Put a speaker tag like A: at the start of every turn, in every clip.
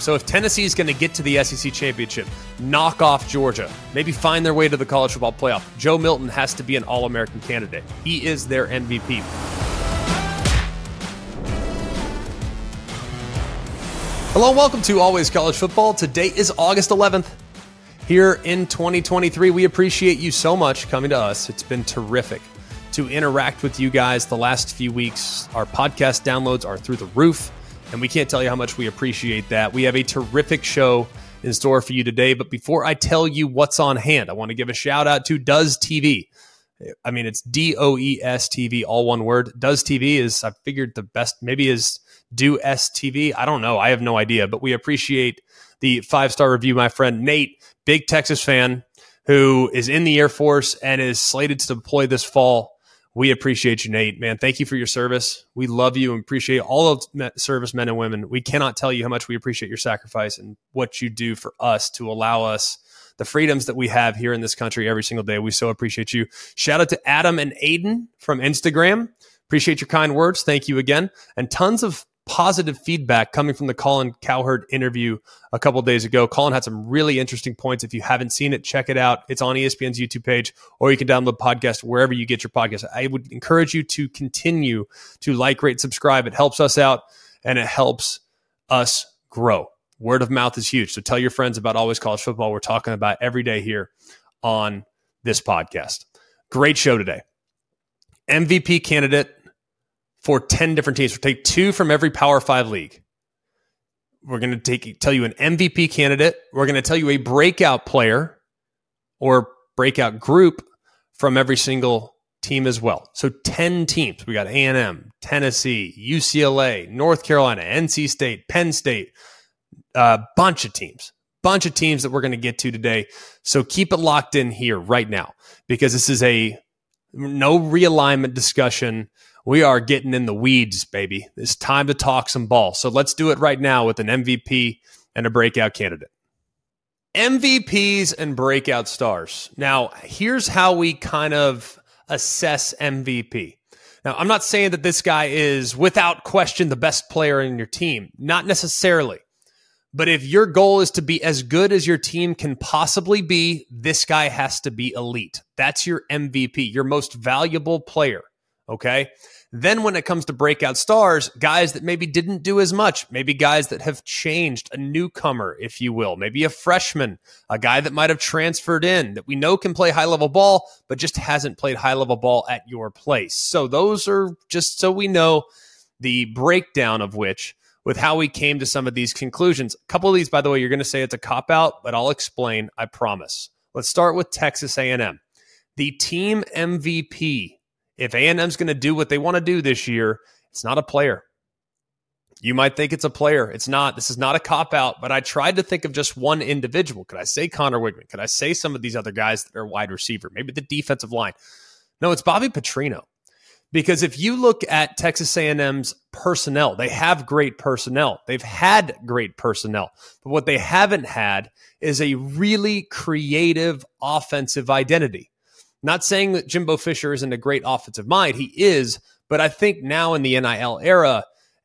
A: So if Tennessee is going to get to the SEC championship, knock off Georgia, maybe find their way to the college football playoff, Joe Milton has to be an All American candidate. He is their MVP. Hello and welcome to Always College Football. Today is August 11th. Here in 2023, we appreciate you so much coming to us. It's been terrific to interact with you guys the last few weeks. Our podcast downloads are through the roof, and we can't tell you how much we appreciate that. We have a terrific show in store for you today. But before I tell you what's on hand, I want to give a shout out to Does TV. I mean, it's D O E S TV, all one word. Does TV is, I figured the best, maybe is do STV. I don't know. I have no idea, but we appreciate the five star review, my friend Nate, big Texas fan who is in the Air Force and is slated to deploy this fall. We appreciate you, Nate. Man, thank you for your service. We love you and appreciate all of service men and women. We cannot tell you how much we appreciate your sacrifice and what you do for us to allow us the freedoms that we have here in this country every single day. We so appreciate you. Shout out to Adam and Aiden from Instagram. Appreciate your kind words. Thank you again. And tons of positive feedback coming from the Colin Cowherd interview a couple days ago. Colin had some really interesting points. If you haven't seen it, check it out. It's on ESPN's YouTube page, or you can download podcast wherever you get your podcast. I would encourage you to continue to like, rate, subscribe. It helps us out and it helps us grow. Word of mouth is huge. So tell your friends about Always College Football. We're talking about every day here on this podcast. Great show today. MVP candidate for 10 different teams. We'll take two from every Power Five league. We're going to take tell you an MVP candidate. We're going to tell you a breakout player or breakout group from every single team as well. So 10 teams. We got A&M, Tennessee, UCLA, North Carolina, NC State, Penn State, a bunch of teams. Bunch of teams that we're going to get to today. So keep it locked in here right now because this is a no realignment discussion we are getting in the weeds, baby. It's time to talk some ball. So let's do it right now with an MVP and a breakout candidate. MVPs and breakout stars. Now, here's how we kind of assess MVP. Now, I'm not saying that this guy is without question the best player in your team, not necessarily. But if your goal is to be as good as your team can possibly be, this guy has to be elite. That's your MVP, your most valuable player. Okay. Then when it comes to breakout stars, guys that maybe didn't do as much, maybe guys that have changed, a newcomer, if you will, maybe a freshman, a guy that might have transferred in that we know can play high level ball, but just hasn't played high level ball at your place. So those are just so we know the breakdown of which with how we came to some of these conclusions. A couple of these, by the way, you're going to say it's a cop out, but I'll explain. I promise. Let's start with Texas A&M. The team MVP if A&M's going to do what they want to do this year, it's not a player. You might think it's a player. It's not. This is not a cop out, but I tried to think of just one individual. Could I say Conner Weigman? Could I say some of these other guys that are wide receiver? Maybe the defensive line. No, it's Bobby Petrino. Because if you look at Texas A&M's personnel, they have great personnel. They've had great personnel. But what they haven't had is a really creative offensive identity. Not saying that Jimbo Fisher isn't a great offensive mind, he is, but I think now in the NIL era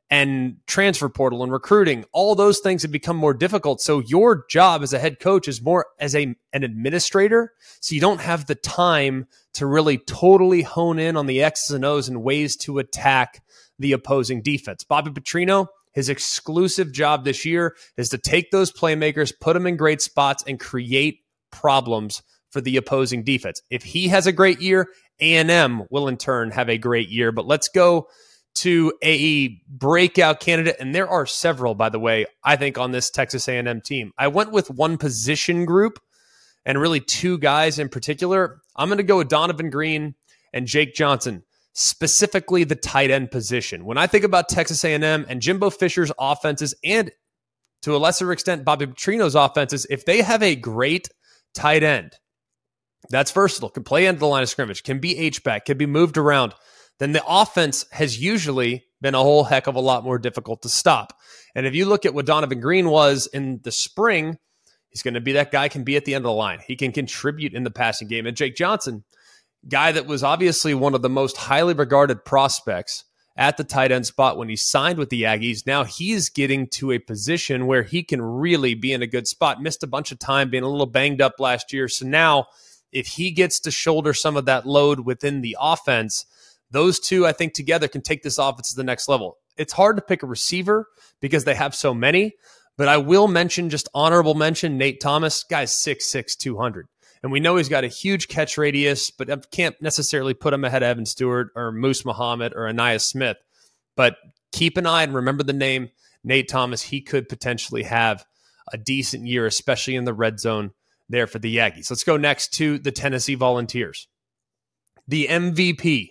A: and transfer portal and recruiting, all those things have become more difficult. So your job as a head coach is more as a an administrator. So you don't have the time to really totally hone in on the X's and O's and ways to attack the opposing defense. Bobby Petrino, his exclusive job this year is to take those playmakers, put them in great spots, and create problems for the opposing defense. If he has a great year, A&M will in turn have a great year. But let's go to a breakout candidate and there are several by the way I think on this Texas A&M team. I went with one position group and really two guys in particular. I'm going to go with Donovan Green and Jake Johnson, specifically the tight end position. When I think about Texas A&M and Jimbo Fisher's offenses and to a lesser extent Bobby Petrino's offenses, if they have a great tight end that's versatile, can play into the line of scrimmage, can be H-back, can be moved around, then the offense has usually been a whole heck of a lot more difficult to stop. And if you look at what Donovan Green was in the spring, he's going to be that guy can be at the end of the line. He can contribute in the passing game. And Jake Johnson, guy that was obviously one of the most highly regarded prospects at the tight end spot when he signed with the Aggies. Now he's getting to a position where he can really be in a good spot. Missed a bunch of time, being a little banged up last year. So now, if he gets to shoulder some of that load within the offense, those two, I think, together can take this offense to the next level. It's hard to pick a receiver because they have so many, but I will mention just honorable mention Nate Thomas, guy's 6'6, 200. And we know he's got a huge catch radius, but I can't necessarily put him ahead of Evan Stewart or Moose Muhammad or Ainias Smith. But keep an eye and remember the name Nate Thomas. He could potentially have a decent year, especially in the red zone there for the Aggies. Let's go next to the Tennessee Volunteers. The MVP.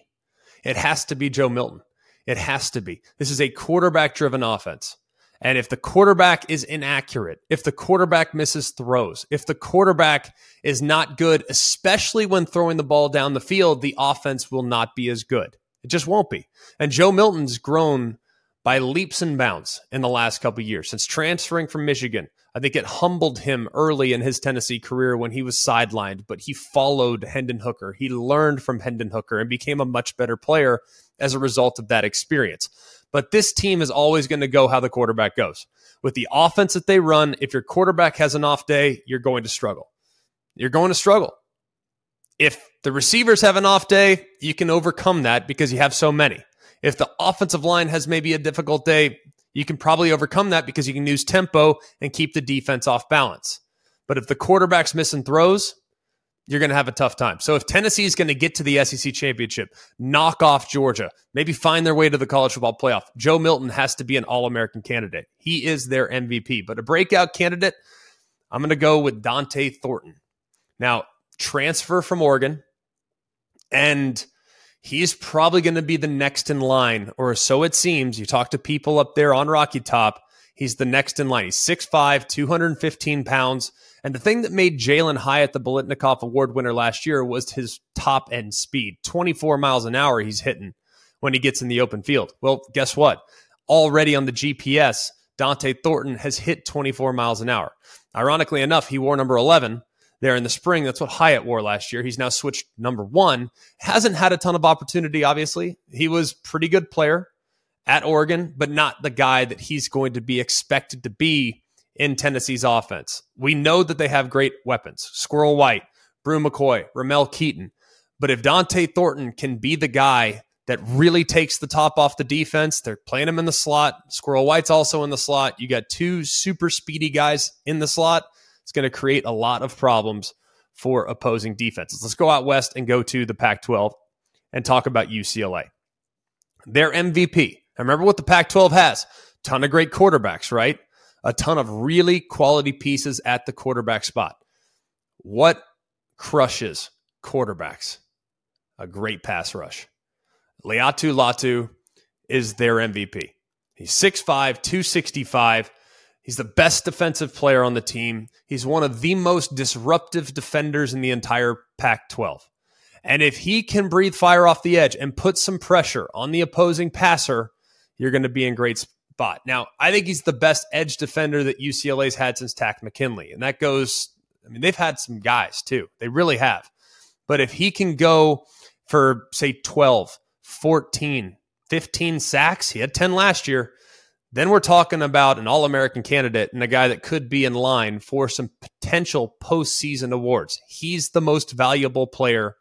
A: It has to be Joe Milton. It has to be. This is a quarterback driven offense. And if the quarterback is inaccurate, if the quarterback misses throws, if the quarterback is not good, especially when throwing the ball down the field, the offense will not be as good. It just won't be. And Joe Milton's grown by leaps and bounds in the last couple years since transferring from Michigan. I think it humbled him early in his Tennessee career when he was sidelined, but he followed Hendon Hooker. He learned from Hendon Hooker and became a much better player as a result of that experience. But this team is always going to go how the quarterback goes. With the offense that they run, if your quarterback has an off day, you're going to struggle. You're going to struggle. If the receivers have an off day, you can overcome that because you have so many. If the offensive line has maybe a difficult day, you can probably overcome that because you can use tempo and keep the defense off balance. But if the quarterback's missing throws, you're going to have a tough time. So if Tennessee is going to get to the SEC championship, knock off Georgia, maybe find their way to the college football playoff, Joe Milton has to be an All American candidate. He is their MVP. But a breakout candidate, I'm going to go with Dont'e Thornton. Now, transfer from Oregon, and he's probably going to be the next in line, or so it seems. You talk to people up there on Rocky Top, he's the next in line. He's 6'5, 215 pounds and the thing that made Jalin Hyatt the Biletnikoff Award winner last year was his top end speed 24 miles an hour he's hitting when he gets in the open field. Well, guess what? Already on the GPS, Dont'e Thornton has hit 24 miles an hour. Ironically enough, he wore number 11 there in the spring. That's what Hyatt wore last year. He's now switched number one. Hasn't had a ton of opportunity, obviously. He was pretty good player at Oregon, but not the guy that he's going to be expected to be in Tennessee's offense. We know that they have great weapons Squirrel White, Bru McCoy, Ramel Keyton. But if Dont'e Thornton can be the guy that really takes the top off the defense, they're playing him in the slot. Squirrel White's also in the slot. You got two super speedy guys in the slot. It's going to create a lot of problems for opposing defenses. Let's go out west and go to the Pac 12 and talk about UCLA. Their MVP. I remember what the Pac 12 has ton of great quarterbacks, right? a ton of really quality pieces at the quarterback spot. What crushes quarterbacks? A great pass rush. Laiatu Latu is their MVP. He's 6'5, 265. He's the best defensive player on the team. He's one of the most disruptive defenders in the entire Pac 12. And if he can breathe fire off the edge and put some pressure on the opposing passer, you're going to be in great spot. Now, I think he's the best edge defender that UCLA's had since Takk McKinley. And that goes, I mean, they've had some guys too. They really have. But if he can go for, say, 12, 14, 15 sacks, he had 10 last year, then we're talking about an All American candidate and a guy that could be in line for some potential postseason awards. He's the most valuable player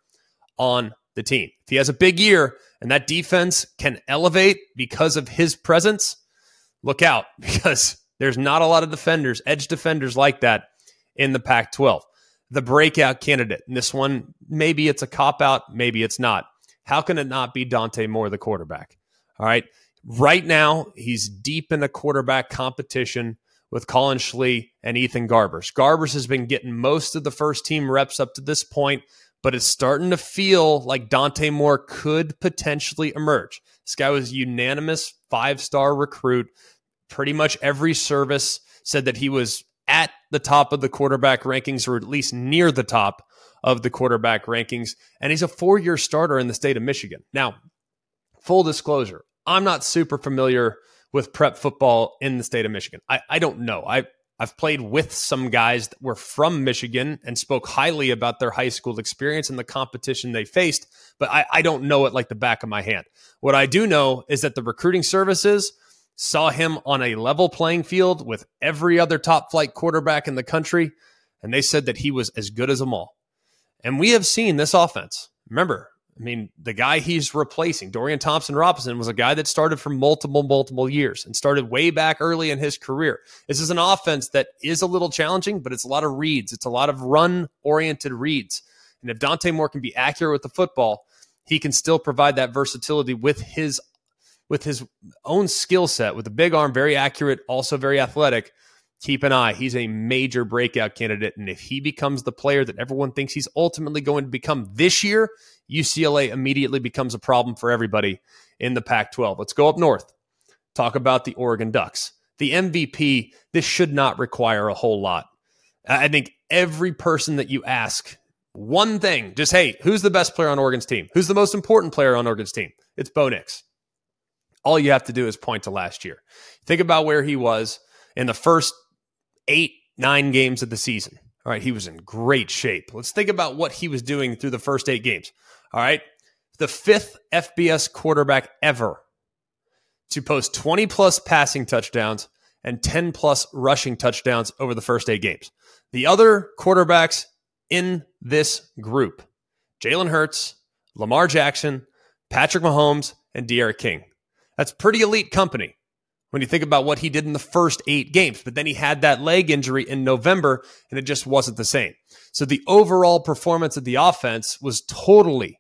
A: on the team. If he has a big year and that defense can elevate because of his presence, look out because there's not a lot of defenders, edge defenders like that in the Pac 12. The breakout candidate, and this one, maybe it's a cop out, maybe it's not. How can it not be Dante Moore, the quarterback? All right. Right now, he's deep in the quarterback competition with Collin Schlee and Ethan Garbers. Garbers has been getting most of the first team reps up to this point, but it's starting to feel like Dante Moore could potentially emerge. This guy was a unanimous five star recruit pretty much every service said that he was at the top of the quarterback rankings or at least near the top of the quarterback rankings. And he's a four year starter in the state of Michigan. Now, full disclosure, I'm not super familiar with prep football in the state of Michigan. I, I don't know. I I've played with some guys that were from Michigan and spoke highly about their high school experience and the competition they faced, but I, I don't know it like the back of my hand. What I do know is that the recruiting services saw him on a level playing field with every other top flight quarterback in the country, and they said that he was as good as them all. And we have seen this offense. Remember, I mean, the guy he's replacing, Dorian Thompson Robinson, was a guy that started for multiple, multiple years and started way back early in his career. This is an offense that is a little challenging, but it's a lot of reads. It's a lot of run oriented reads. And if Dante Moore can be accurate with the football, he can still provide that versatility with his with his own skill set, with a big arm, very accurate, also very athletic keep an eye. He's a major breakout candidate. And if he becomes the player that everyone thinks he's ultimately going to become this year, UCLA immediately becomes a problem for everybody in the Pac 12. Let's go up north. Talk about the Oregon Ducks. The MVP, this should not require a whole lot. I think every person that you ask one thing, just hey, who's the best player on Oregon's team? Who's the most important player on Oregon's team? It's Bo Nix. All you have to do is point to last year. Think about where he was in the first eight, nine games of the season. All right, he was in great shape. Let's think about what he was doing through the first eight games. All right, the fifth FBS quarterback ever to post 20 plus passing touchdowns and 10 plus rushing touchdowns over the first eight games. The other quarterbacks in this group Jalen Hurts, Lamar Jackson, Patrick Mahomes, and D'Eriq King. That's pretty elite company when you think about what he did in the first eight games. But then he had that leg injury in November, and it just wasn't the same. So the overall performance of the offense was totally,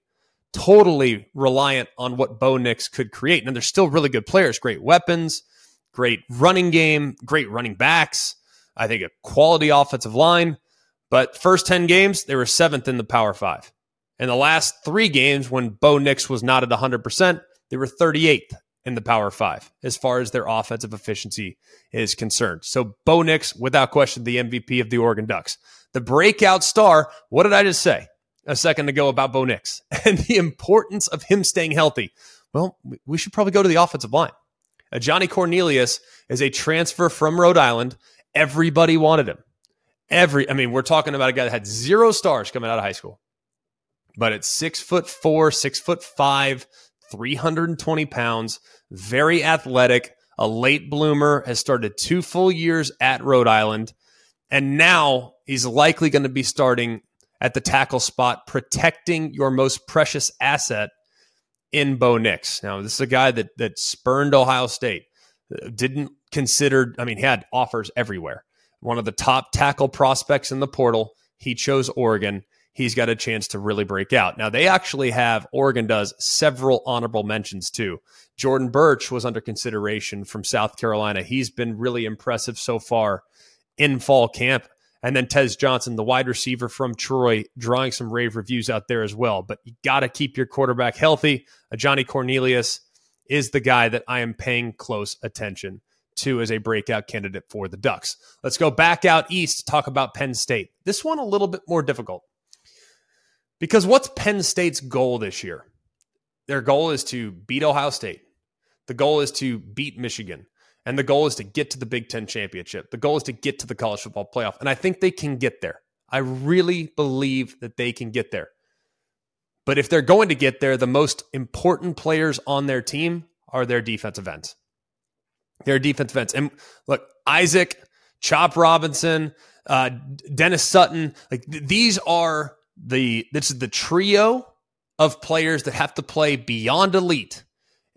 A: totally reliant on what Bo Nix could create. And they're still really good players, great weapons, great running game, great running backs. I think a quality offensive line. But first 10 games, they were seventh in the Power Five. In the last three games, when Bo Nix was not at 100%, they were 38th in the Power Five as far as their offensive efficiency is concerned. So Bo Nix, without question, the MVP of the Oregon Ducks. The breakout star, what did I just say a second ago about Bo Nix and the importance of him staying healthy? Well, we should probably go to the offensive line. Uh, Ajani Cornelius is a transfer from Rhode Island. Everybody wanted him. Every, I mean, we're talking about a guy that had zero stars coming out of high school, but at six foot four, six foot five, 320 pounds, very athletic, a late bloomer, has started two full years at Rhode Island. And now he's likely going to be starting at the tackle spot, protecting your most precious asset in Bo Nix. Now, this is a guy that that spurned Ohio State, didn't consider, I mean, he had offers everywhere. One of the top tackle prospects in the portal. He chose Oregon he's got a chance to really break out. Now, they actually have, Oregon does several honorable mentions too. Jordan Burch was under consideration from South Carolina. He's been really impressive so far in fall camp. And then Tez Johnson, the wide receiver from Troy, drawing some rave reviews out there as well. But you got to keep your quarterback healthy. Ajani Cornelius is the guy that I am paying close attention to as a breakout candidate for the Ducks. Let's go back out east to talk about Penn State. This one a little bit more difficult. Because what's Penn State's goal this year? Their goal is to beat Ohio State. The goal is to beat Michigan. And the goal is to get to the Big Ten championship. The goal is to get to the college football playoff. And I think they can get there. I really believe that they can get there. But if they're going to get there, the most important players on their team are their defensive ends. Their defensive ends. And look, Isaac, Chop Robinson, uh, Dennis Sutton, like th- these are the this is the trio of players that have to play beyond elite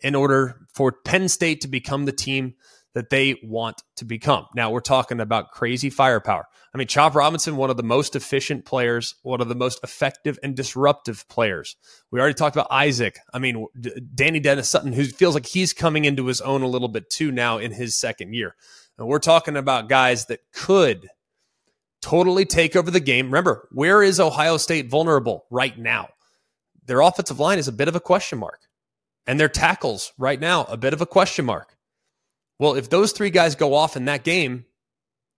A: in order for Penn State to become the team that they want to become. Now we're talking about crazy firepower. I mean, Chop Robinson, one of the most efficient players, one of the most effective and disruptive players. We already talked about Isaac. I mean, Danny Dennis Sutton, who feels like he's coming into his own a little bit too now in his second year. And we're talking about guys that could totally take over the game. Remember, where is Ohio State vulnerable right now? Their offensive line is a bit of a question mark, and their tackles right now, a bit of a question mark. Well, if those three guys go off in that game,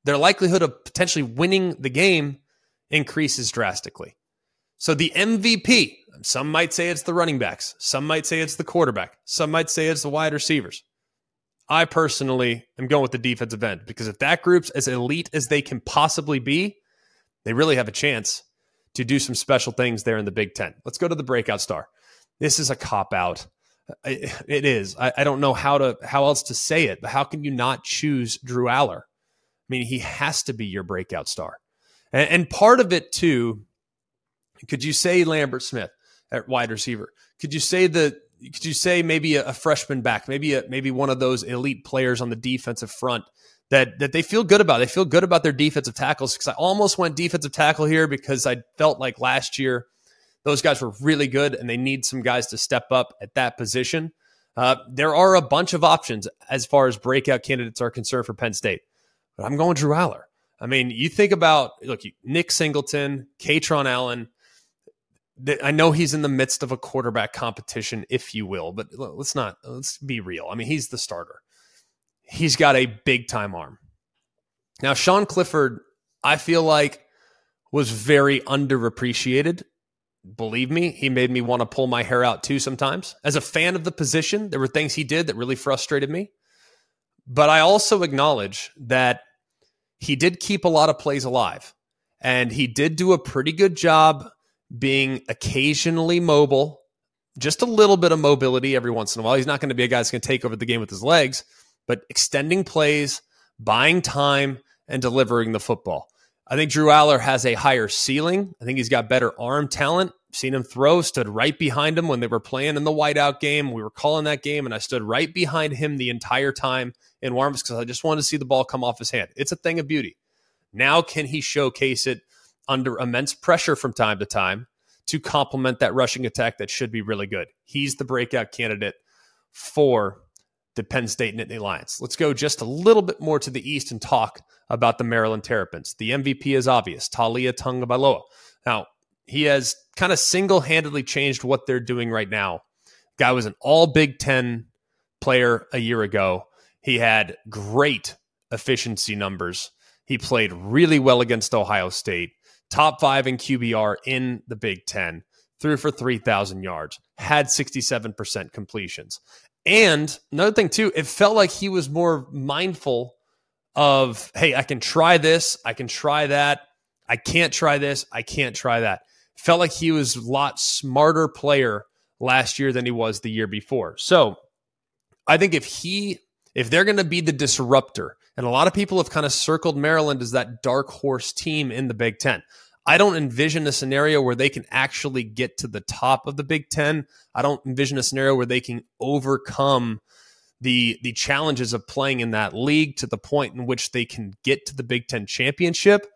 A: their likelihood of potentially winning the game increases drastically. So the MVP, some might say it's the running backs, some might say it's the quarterback, some might say it's the wide receivers. I personally am going with the defensive end because if that group's as elite as they can possibly be, they really have a chance to do some special things there in the Big Ten. Let's go to the breakout star. This is a cop out. It is. I, don't know how to how else to say it, but how can you not choose Drew Allar? I mean, he has to be your breakout star. And, and part of it too, could you say Lambert Smith at wide receiver? Could you say that could you say maybe a, a freshman back, maybe a, maybe one of those elite players on the defensive front that that they feel good about. They feel good about their defensive tackles because I almost went defensive tackle here because I felt like last year those guys were really good and they need some guys to step up at that position. Uh, there are a bunch of options as far as breakout candidates are concerned for Penn State, but I'm going Drew Allar. I mean, you think about look, Nick Singleton, Kaytron Allen. I know he's in the midst of a quarterback competition, if you will, but let's not let's be real. I mean, he's the starter he's got a big time arm. Now, Sean Clifford, I feel like was very underappreciated. Believe me, he made me want to pull my hair out too sometimes. As a fan of the position, there were things he did that really frustrated me. But I also acknowledge that he did keep a lot of plays alive. And he did do a pretty good job being occasionally mobile, just a little bit of mobility every once in a while. He's not going to be a guy that's going to take over the game with his legs, but extending plays, buying time, and delivering the football. I think Drew Allar has a higher ceiling. I think he's got better arm talent. Seen him throw, stood right behind him when they were playing in the whiteout game. We were calling that game, and I stood right behind him the entire time in warmups because I just wanted to see the ball come off his hand. It's a thing of beauty. Now, can he showcase it under immense pressure from time to time to complement that rushing attack that should be really good? He's the breakout candidate for the Penn State Nittany Lions. Let's go just a little bit more to the east and talk about the Maryland Terrapins. The MVP is obvious, Taulia Tagovailoa. Now, he has kind of single-handedly changed what they're doing right now. Guy was an all Big 10 player a year ago. He had great efficiency numbers. He played really well against Ohio State. Top 5 in QBR in the Big 10 threw for 3,000 yards, had 67% completions. And another thing too, it felt like he was more mindful of, hey, I can try this, I can try that, I can't try this, I can't try that. Felt like he was a lot smarter player last year than he was the year before. So I think if he if they're going to be the disruptor, and a lot of people have kind of circled Maryland as that dark horse team in the Big Ten. I don't envision a scenario where they can actually get to the top of the Big Ten. I don't envision a scenario where they can overcome the the challenges of playing in that league to the point in which they can get to the Big Ten championship.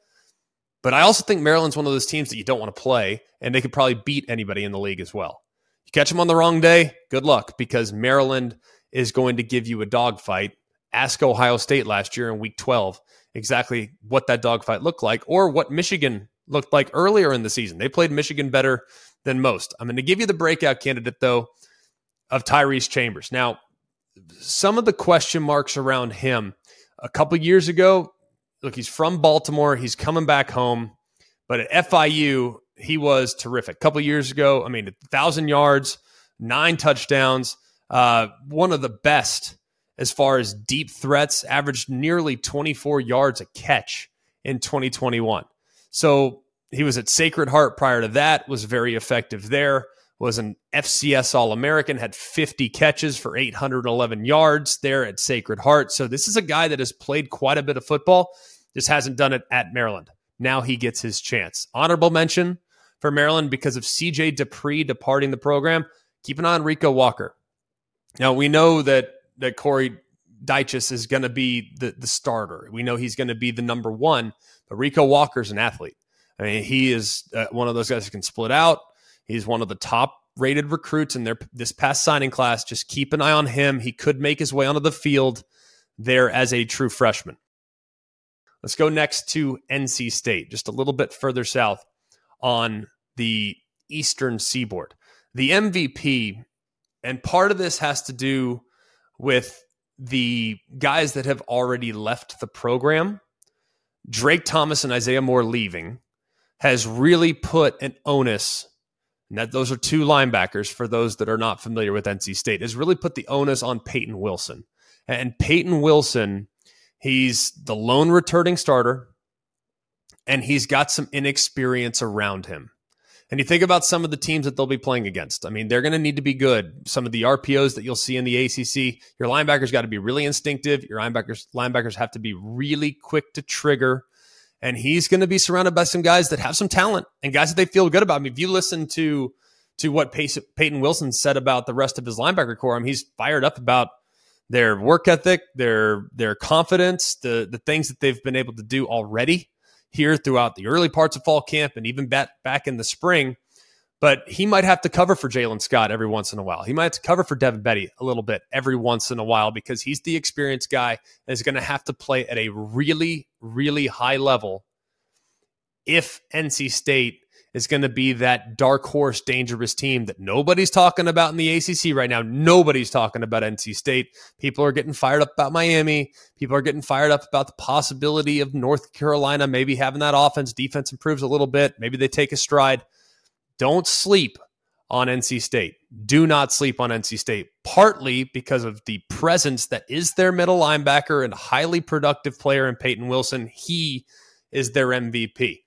A: But I also think Maryland's one of those teams that you don't want to play, and they could probably beat anybody in the league as well. You catch them on the wrong day, good luck, because Maryland is going to give you a dogfight. Ask Ohio State last year in Week 12 exactly what that dogfight looked like, or what Michigan looked like earlier in the season. They played Michigan better than most. I'm going to give you the breakout candidate, though, of Tyrese Chambers. Now, some of the question marks around him a couple years ago look, he's from Baltimore, he's coming back home, but at FIU, he was terrific. A couple years ago, I mean, 1,000 yards, nine touchdowns, uh, one of the best as far as deep threats, averaged nearly 24 yards a catch in 2021. So he was at Sacred Heart prior to that, was very effective there, was an FCS All American, had 50 catches for 811 yards there at Sacred Heart. So this is a guy that has played quite a bit of football, just hasn't done it at Maryland. Now he gets his chance. Honorable mention for Maryland because of CJ Dupree departing the program. Keep an eye on Rico Walker. Now we know that that Corey Dyches is going to be the the starter. We know he's going to be the number one. But Rico Walker's an athlete. I mean, he is uh, one of those guys who can split out. He's one of the top rated recruits in their this past signing class. Just keep an eye on him. He could make his way onto the field there as a true freshman. Let's go next to NC State, just a little bit further south on the eastern seaboard. The MVP, and part of this has to do with the guys that have already left the program Drake Thomas and Isaiah Moore leaving has really put an onus, and that those are two linebackers for those that are not familiar with NC State, has really put the onus on Peyton Wilson. And Peyton Wilson, he's the lone returning starter, and he's got some inexperience around him. And you think about some of the teams that they'll be playing against. I mean, they're going to need to be good. Some of the RPOs that you'll see in the ACC, your linebackers got to be really instinctive. Your linebackers linebackers have to be really quick to trigger. And he's going to be surrounded by some guys that have some talent and guys that they feel good about. I mean, if you listen to to what Peyton Wilson said about the rest of his linebacker core, I mean, he's fired up about their work ethic, their their confidence, the the things that they've been able to do already here throughout the early parts of fall camp and even back back in the spring. But he might have to cover for Jalen Scott every once in a while. He might have to cover for Devin Betty a little bit every once in a while because he's the experienced guy and is going to have to play at a really, really high level if NC State is going to be that dark horse, dangerous team that nobody's talking about in the ACC right now. Nobody's talking about NC State. People are getting fired up about Miami. People are getting fired up about the possibility of North Carolina maybe having that offense. Defense improves a little bit. Maybe they take a stride. Don't sleep on NC State. Do not sleep on NC State, partly because of the presence that is their middle linebacker and highly productive player in Peyton Wilson. He is their MVP.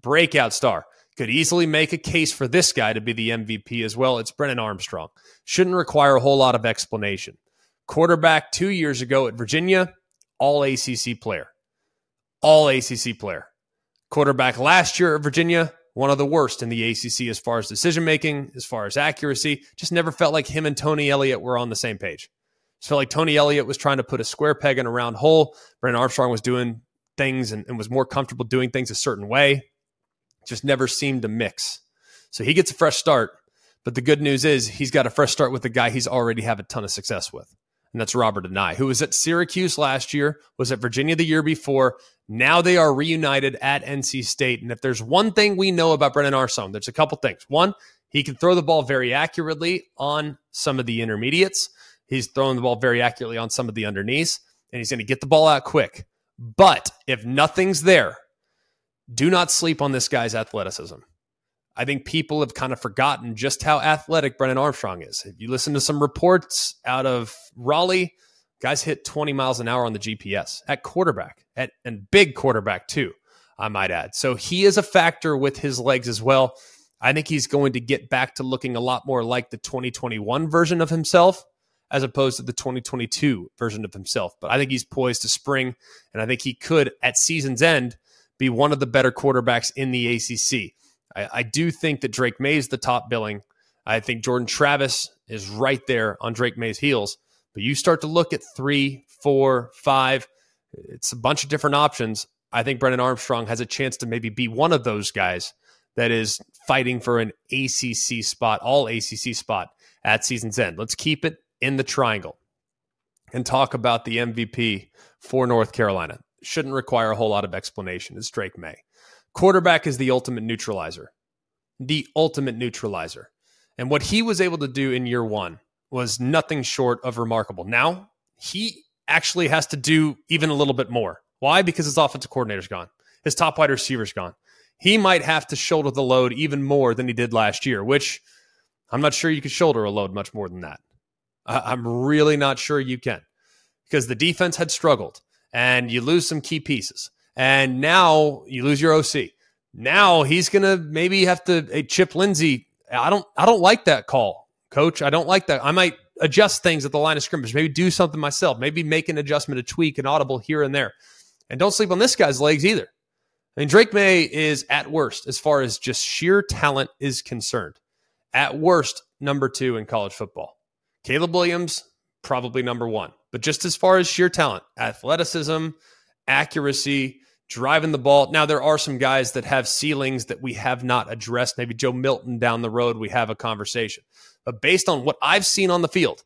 A: Breakout star could easily make a case for this guy to be the MVP as well. It's Brennan Armstrong. Shouldn't require a whole lot of explanation. Quarterback two years ago at Virginia, all ACC player. All ACC player. Quarterback last year at Virginia, one of the worst in the ACC as far as decision making, as far as accuracy. Just never felt like him and Tony Elliott were on the same page. Just felt like Tony Elliott was trying to put a square peg in a round hole. Brennan Armstrong was doing things and, and was more comfortable doing things a certain way just never seemed to mix. So he gets a fresh start. But the good news is he's got a fresh start with a guy he's already have a ton of success with. And that's Robert Anae, who was at Syracuse last year, was at Virginia the year before. Now they are reunited at NC State. And if there's one thing we know about Brennan Armstrong, there's a couple things. One, he can throw the ball very accurately on some of the intermediates. He's throwing the ball very accurately on some of the underneath, and he's going to get the ball out quick. But if nothing's there, do not sleep on this guy's athleticism. I think people have kind of forgotten just how athletic Brennan Armstrong is. If you listen to some reports out of Raleigh, guys hit 20 miles an hour on the GPS at quarterback, at and big quarterback too, I might add. So he is a factor with his legs as well. I think he's going to get back to looking a lot more like the 2021 version of himself as opposed to the 2022 version of himself. But I think he's poised to spring, and I think he could, at season's end, be one of the better quarterbacks in the ACC. I, I do think that Drake Maye is the top billing. I think Jordan Travis is right there on Drake Maye's heels. But you start to look at three, four, five, it's a bunch of different options. I think Brennan Armstrong has a chance to maybe be one of those guys that is fighting for an ACC spot, all ACC spot at season's end. Let's keep it in the triangle and talk about the MVP for North Carolina shouldn't require a whole lot of explanation is Drake Maye. Quarterback is the ultimate neutralizer, the ultimate neutralizer. And what he was able to do in year one was nothing short of remarkable. Now, he actually has to do even a little bit more. Why? Because his offensive coordinator's gone, his top wide receiver's gone. He might have to shoulder the load even more than he did last year, which I'm not sure you could shoulder a load much more than that. I'm really not sure you can because the defense had struggled and you lose some key pieces. And now you lose your OC. Now he's going to maybe have to hey, Chip Lindsey. I don't I don't like that call, coach. I don't like that. I might adjust things at the line of scrimmage, maybe do something myself, maybe make an adjustment, a tweak, an audible here and there. And don't sleep on this guy's legs either. I mean, Drake Maye is at worst, as far as just sheer talent is concerned, at worst, number two in college football. Caleb Williams, probably number one. But just as far as sheer talent, athleticism, accuracy, driving the ball. Now, there are some guys that have ceilings that we have not addressed. Maybe Joe Milton down the road, we have a conversation. But based on what I've seen on the field,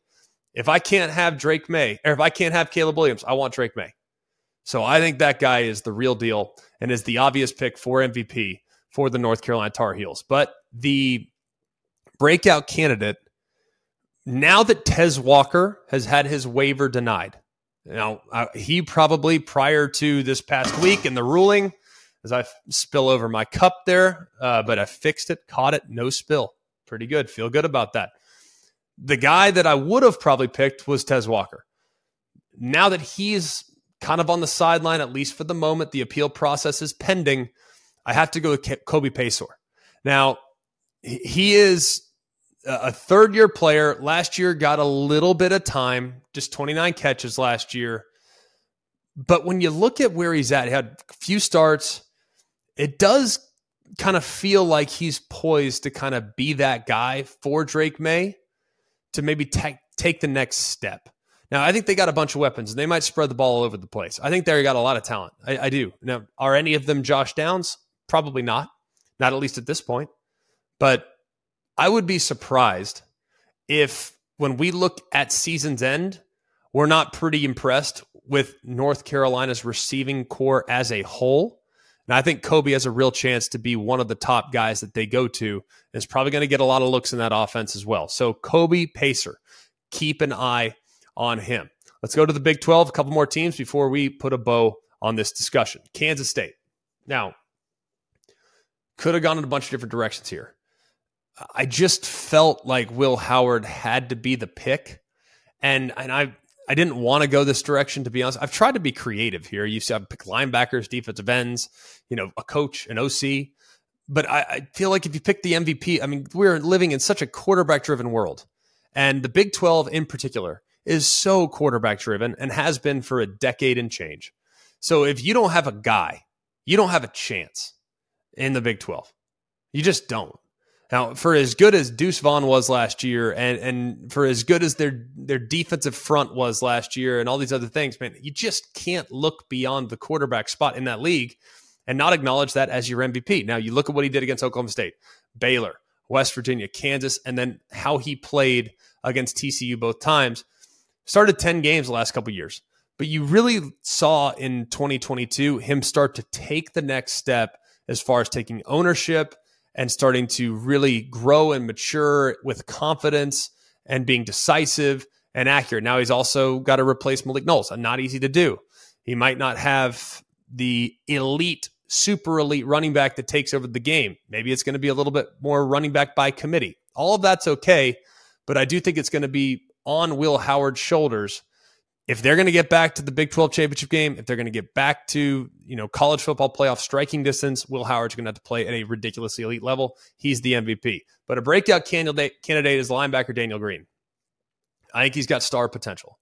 A: if I can't have Drake Maye or if I can't have Caleb Williams, I want Drake Maye. So I think that guy is the real deal and is the obvious pick for MVP for the North Carolina Tar Heels. But the breakout candidate now that Tez Walker has had his waiver denied, now uh, he probably prior to this past week and the ruling, as I spill over my cup there, uh, but I fixed it, caught it, no spill. Pretty good. Feel good about that. The guy that I would have probably picked was Tez Walker. now that he's kind of on the sideline, at least for the moment, the appeal process is pending. I have to go with Kobe Paysour. Now, he is a third year player. Last year got a little bit of time, just 29 catches last year. But when you look at where he's at, he had a few starts. It does kind of feel like he's poised to kind of be that guy for Drake Maye to maybe take take the next step. Now, I think they got a bunch of weapons and they might spread the ball all over the place. I think they got a lot of talent. I, I do. Now, are any of them Josh Downs? Probably not. Not at least at this point. But I would be surprised if when we look at season's end, we're not pretty impressed with North Carolina's receiving core as a whole. And I think Kobe has a real chance to be one of the top guys that they go to. And is probably going to get a lot of looks in that offense as well. So Kobe Paysour, keep an eye on him. Let's go to the Big 12, a couple more teams before we put a bow on this discussion. Kansas State. Now, could have gone in a bunch of different directions here. I just felt like Will Howard had to be the pick. And and I I didn't want to go this direction to be honest. I've tried to be creative here. You said pick linebackers, defensive ends, you know, a coach, an OC. But I, I feel like if you pick the MVP, I mean, we're living in such a quarterback driven world. And the Big 12 in particular is so quarterback driven and has been for a decade and change. So if you don't have a guy, you don't have a chance in the Big 12. You just don't. Now, for as good as Deuce Vaughn was last year, and and for as good as their their defensive front was last year, and all these other things, man, you just can't look beyond the quarterback spot in that league and not acknowledge that as your MVP. Now, you look at what he did against Oklahoma State, Baylor, West Virginia, Kansas, and then how he played against TCU both times. Started ten games the last couple years, but you really saw in 2022 him start to take the next step as far as taking ownership and starting to really grow and mature with confidence and being decisive and accurate. Now he's also got to replace Malik Knowles, and not easy to do. He might not have the elite, super elite running back that takes over the game. Maybe it's going to be a little bit more running back by committee. All of that's okay, but I do think it's going to be on Will Howard's shoulders if they're going to get back to the Big 12 championship game, if they're going to get back to, you know, college football playoff striking distance, Will Howard's going to have to play at a ridiculously elite level. He's the MVP. But a breakout candidate, candidate is linebacker Daniel Green. I think he's got star potential.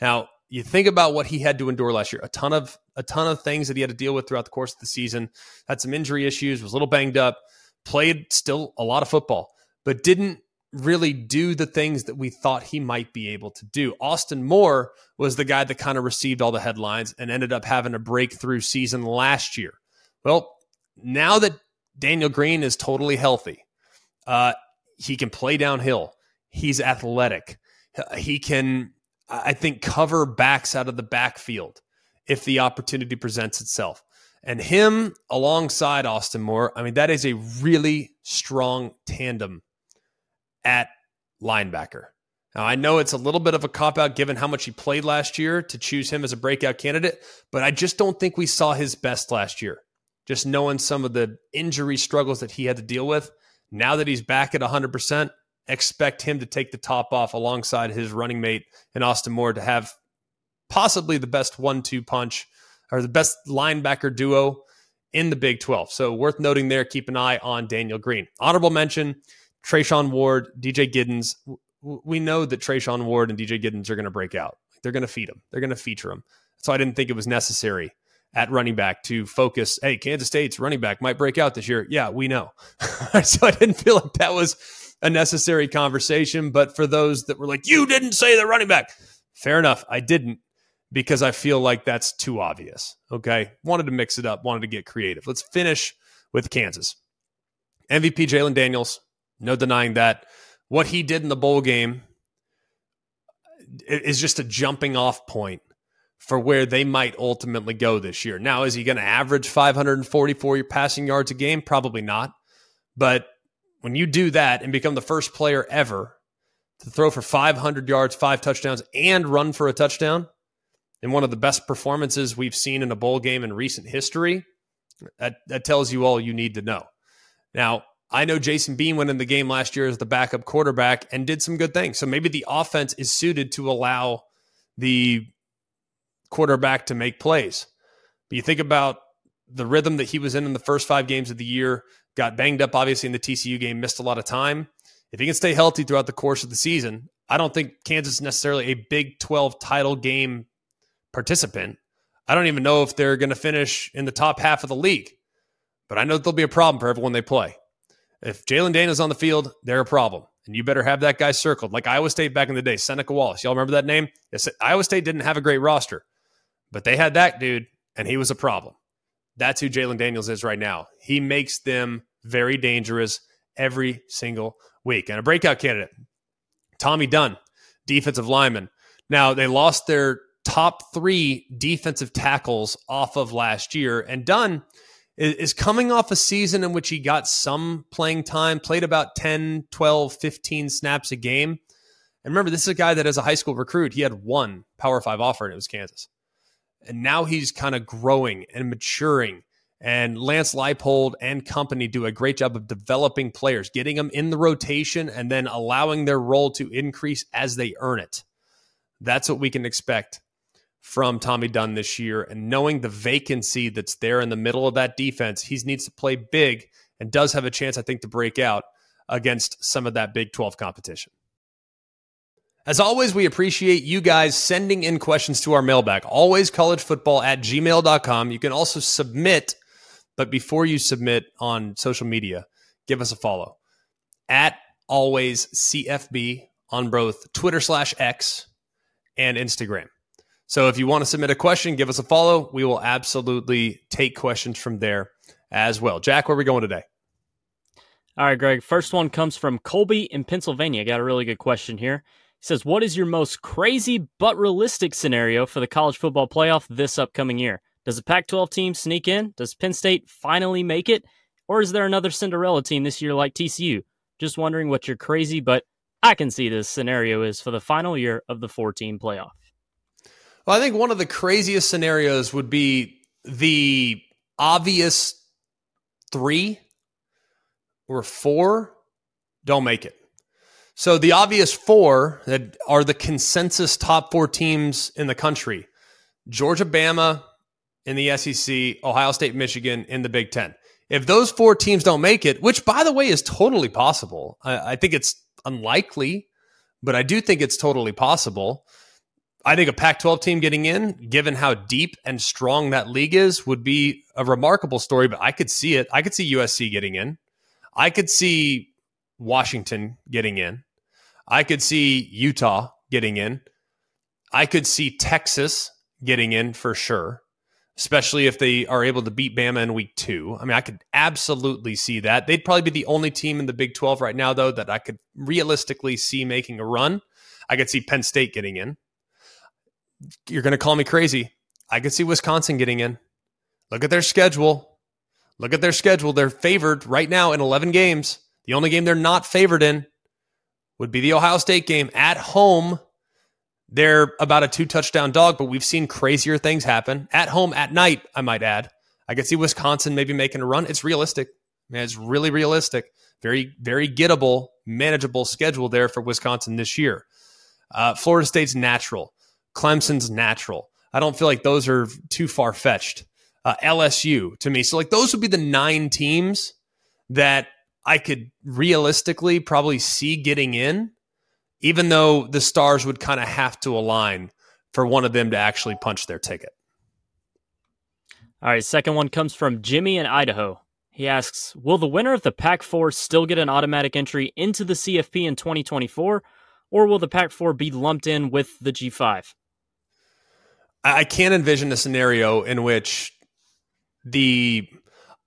A: Now, you think about what he had to endure last year. A ton of a ton of things that he had to deal with throughout the course of the season. Had some injury issues, was a little banged up, played still a lot of football, but didn't really do the things that we thought he might be able to do. Austin Moore was the guy that kind of received all the headlines and ended up having a breakthrough season last year. Well, now that Daniel Green is totally healthy, uh, he can play downhill. He's athletic. He can, I think, cover backs out of the backfield if the opportunity presents itself. And him alongside Austin Moore, I mean, that is a really strong tandem at linebacker. Now, I know it's a little bit of a cop out given how much he played last year to choose him as a breakout candidate, but I just don't think we saw his best last year. Just knowing some of the injury struggles that he had to deal with. Now that he's back at 100%, expect him to take the top off alongside his running mate and Austin Moore to have possibly the best one two punch or the best linebacker duo in the Big 12. So worth noting there, keep an eye on Daniel Green. Honorable mention Treshaun Ward, DJ Giddens. We know that Treshaun Ward and DJ Giddens are going to break out. They're going to feed him. They're going to feature him. So I didn't think it was necessary at running back to focus. Hey, Kansas State's running back might break out this year. Yeah, we know. so I didn't feel like that was a necessary conversation. But for those that were like, you didn't say the running back, fair enough. I didn't because I feel like that's too obvious. Okay. Wanted to mix it up, wanted to get creative. Let's finish with Kansas. MVP Jalon Daniels, no denying that. What he did in the bowl game is just a jumping off point for where they might ultimately go this year. Now, is he going to average 544 passing yards a game? Probably not. But when you do that and become the first player ever to throw for 500 yards, five touchdowns, and run for a touchdown in one of the best performances we've seen in a bowl game in recent history, that, that tells you all you need to know. Now, I know Jason Bean went in the game last year as the backup quarterback and did some good things. So maybe the offense is suited to allow the quarterback to make plays. But you think about the rhythm that he was in in the first five games of the year, got banged up, obviously, in the TCU game, missed a lot of time. If he can stay healthy throughout the course of the season, I don't think Kansas is necessarily a Big 12 title game participant. I don't even know if they're going to finish in the top half of the league, but I know there'll be a problem for everyone they play. If Jalon Daniels on the field, they're a problem. And you better have that guy circled. Like Iowa State back in the day, Seneca Wallace. Y'all remember that name? Iowa State didn't have a great roster, but they had that dude, and he was a problem. That's who Jalon Daniels is right now. He makes them very dangerous every single week. And a breakout candidate, Tommy Dunn, defensive lineman. Now, they lost their top three defensive tackles off of last year, and Dunn is coming off a season in which he got some playing time, played about 10, 12, 15 snaps a game. And remember, this is a guy that as a high school recruit, he had one Power Five offer, and it was Kansas. And now he's kind of growing and maturing. And Lance Leipold and company do a great job of developing players, getting them in the rotation, and then allowing their role to increase as they earn it. That's what we can expect from Tommy Dunn this year. And knowing the vacancy that's there in the middle of that defense, he needs to play big and does have a chance, I think, to break out against some of that Big 12 competition. As always, we appreciate you guys sending in questions to our mailbag, always collegefootball at gmail.com. You can also submit, but before you submit on social media, give us a follow at always CFB on both Twitter slash X and Instagram. So if you want to submit a question, give us a follow. We will absolutely take questions from there as well. Jack, where are we going today?
B: All right, Greg. First one comes from Colby in Pennsylvania. Got a really good question here. He says, What is your most crazy but realistic scenario for the college football playoff this upcoming year? Does the Pac 12 team sneak in? Does Penn State finally make it? Or is there another Cinderella team this year like TCU? Just wondering what your crazy but I can see this scenario is for the final year of the 14 playoff.
A: Well, I think one of the craziest scenarios would be the obvious three or four don't make it. So the obvious four that are the consensus top four teams in the country Georgia, Bama in the SEC, Ohio State, Michigan in the Big Ten. If those four teams don't make it, which by the way is totally possible, I, I think it's unlikely, but I do think it's totally possible. I think a Pac 12 team getting in, given how deep and strong that league is, would be a remarkable story, but I could see it. I could see USC getting in. I could see Washington getting in. I could see Utah getting in. I could see Texas getting in for sure, especially if they are able to beat Bama in week two. I mean, I could absolutely see that. They'd probably be the only team in the Big 12 right now, though, that I could realistically see making a run. I could see Penn State getting in you're going to call me crazy. I could see Wisconsin getting in. Look at their schedule. Look at their schedule. They're favored right now in 11 games. The only game they're not favored in would be the Ohio State game at home. They're about a two touchdown dog, but we've seen crazier things happen at home at night, I might add. I could see Wisconsin maybe making a run. It's realistic. It's really realistic. Very, very gettable, manageable schedule there for Wisconsin this year. Uh, Florida State's natural. Clemson's natural. I don't feel like those are too far fetched. Uh, LSU to me. So, like, those would be the nine teams that I could realistically probably see getting in, even though the stars would kind of have to align for one of them to actually punch their ticket.
B: All right, second one comes from Jimmy in Idaho. He asks Will the winner of the Pac 4 still get an automatic entry into the CFP in 2024, or will the Pac 4 be lumped in with the G5?
A: I can't envision a scenario in which the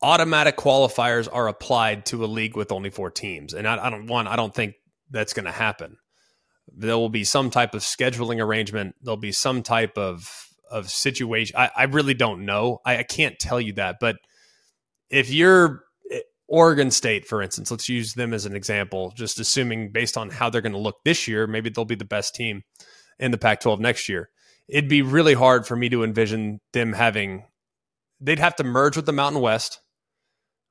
A: automatic qualifiers are applied to a league with only four teams. And I, I don't want, I don't think that's going to happen. There will be some type of scheduling arrangement. There'll be some type of of situation. I, I really don't know. I, I can't tell you that. But if you're eh, Oregon State, for instance, let's use them as an example, just assuming based on how they're going to look this year, maybe they'll be the best team in the Pac 12 next year it'd be really hard for me to envision them having they'd have to merge with the Mountain West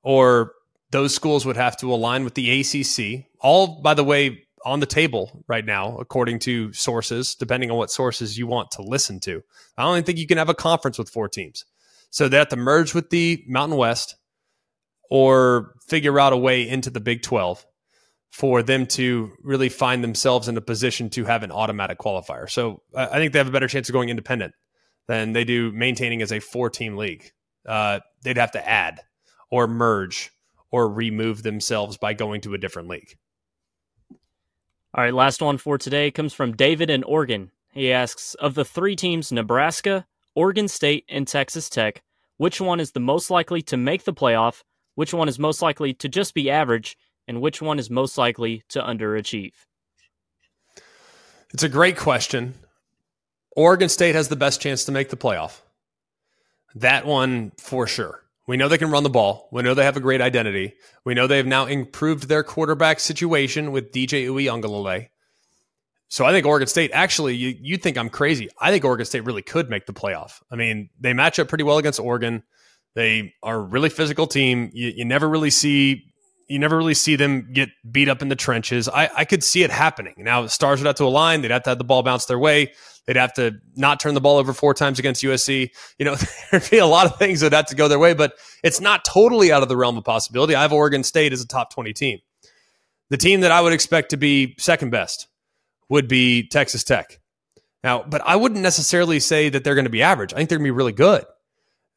A: or those schools would have to align with the ACC. All by the way on the table right now, according to sources, depending on what sources you want to listen to. I don't even think you can have a conference with four teams. So they have to merge with the Mountain West or figure out a way into the Big 12 for them to really find themselves in a position to have an automatic qualifier. So I think they have a better chance of going independent than they do maintaining as a four team league. Uh, they'd have to add or merge or remove themselves by going to a different league.
B: All right, last one for today comes from David in Oregon. He asks Of the three teams, Nebraska, Oregon State, and Texas Tech, which one is the most likely to make the playoff? Which one is most likely to just be average? And which one is most likely to underachieve?
A: It's a great question. Oregon State has the best chance to make the playoff. That one for sure. We know they can run the ball. We know they have a great identity. We know they've now improved their quarterback situation with DJ Uiagalelei. So I think Oregon State, actually, you, you think I'm crazy. I think Oregon State really could make the playoff. I mean, they match up pretty well against Oregon. They are a really physical team. You, you never really see you never really see them get beat up in the trenches. I, I could see it happening. Now, the stars would have to align. They'd have to have the ball bounce their way. They'd have to not turn the ball over four times against USC. You know, there'd be a lot of things that have to go their way, but it's not totally out of the realm of possibility. I have Oregon State as a top 20 team. The team that I would expect to be second best would be Texas Tech. Now, but I wouldn't necessarily say that they're going to be average. I think they're going to be really good.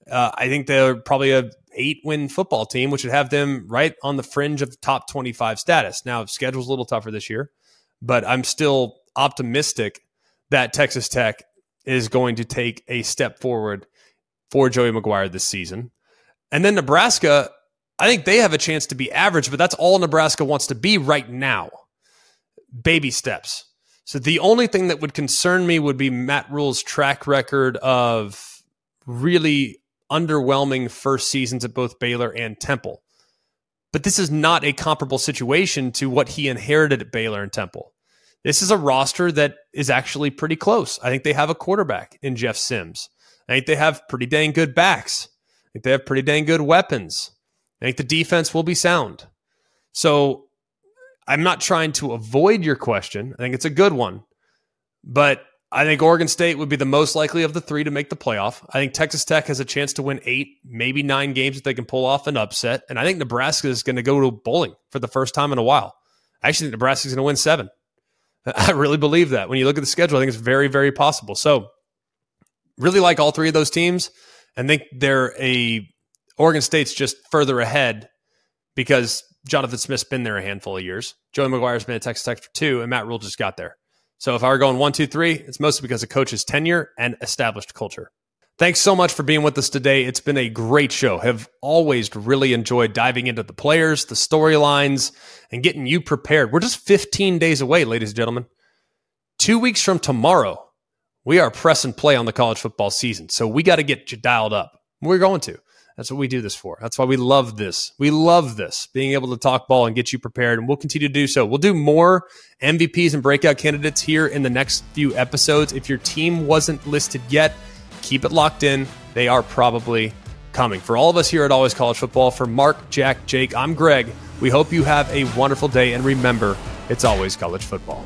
A: Uh, I think they're probably a eight win football team, which would have them right on the fringe of the top 25 status. Now, schedule's a little tougher this year, but I'm still optimistic that Texas Tech is going to take a step forward for Joey McGuire this season. And then Nebraska, I think they have a chance to be average, but that's all Nebraska wants to be right now. Baby steps. So the only thing that would concern me would be Matt Rhule's track record of really underwhelming first seasons at both Baylor and Temple. But this is not a comparable situation to what he inherited at Baylor and Temple this is a roster that is actually pretty close. I think they have a quarterback in Jeff Sims. I think they have pretty dang good backs. I think they have pretty dang good weapons. I think the defense will be sound. So I'm not trying to avoid your question. I think it's a good one. But I think Oregon State would be the most likely of the three to make the playoff. I think Texas Tech has a chance to win eight, maybe nine games if they can pull off an upset. And I think Nebraska is going to go to bowling for the first time in a while. I actually think Nebraska is going to win seven. I really believe that. When you look at the schedule, I think it's very, very possible. So, really like all three of those teams, and think they're a Oregon State's just further ahead because Jonathan Smith's been there a handful of years. Joey McGuire's been at Texas Tech for two, and Matt Rhule just got there. So if I were going one, two, three, it's mostly because of coach's tenure and established culture. Thanks so much for being with us today. It's been a great show. Have always really enjoyed diving into the players, the storylines, and getting you prepared. We're just 15 days away, ladies and gentlemen. Two weeks from tomorrow, we are press and play on the college football season. So we got to get you dialed up. We're going to. That's what we do this for. That's why we love this. We love this, being able to talk ball and get you prepared. And we'll continue to do so. We'll do more MVPs and breakout candidates here in the next few episodes. If your team wasn't listed yet, keep it locked in. They are probably coming. For all of us here at Always College Football, for Mark, Jack, Jake, I'm Greg. We hope you have a wonderful day. And remember, it's always college football.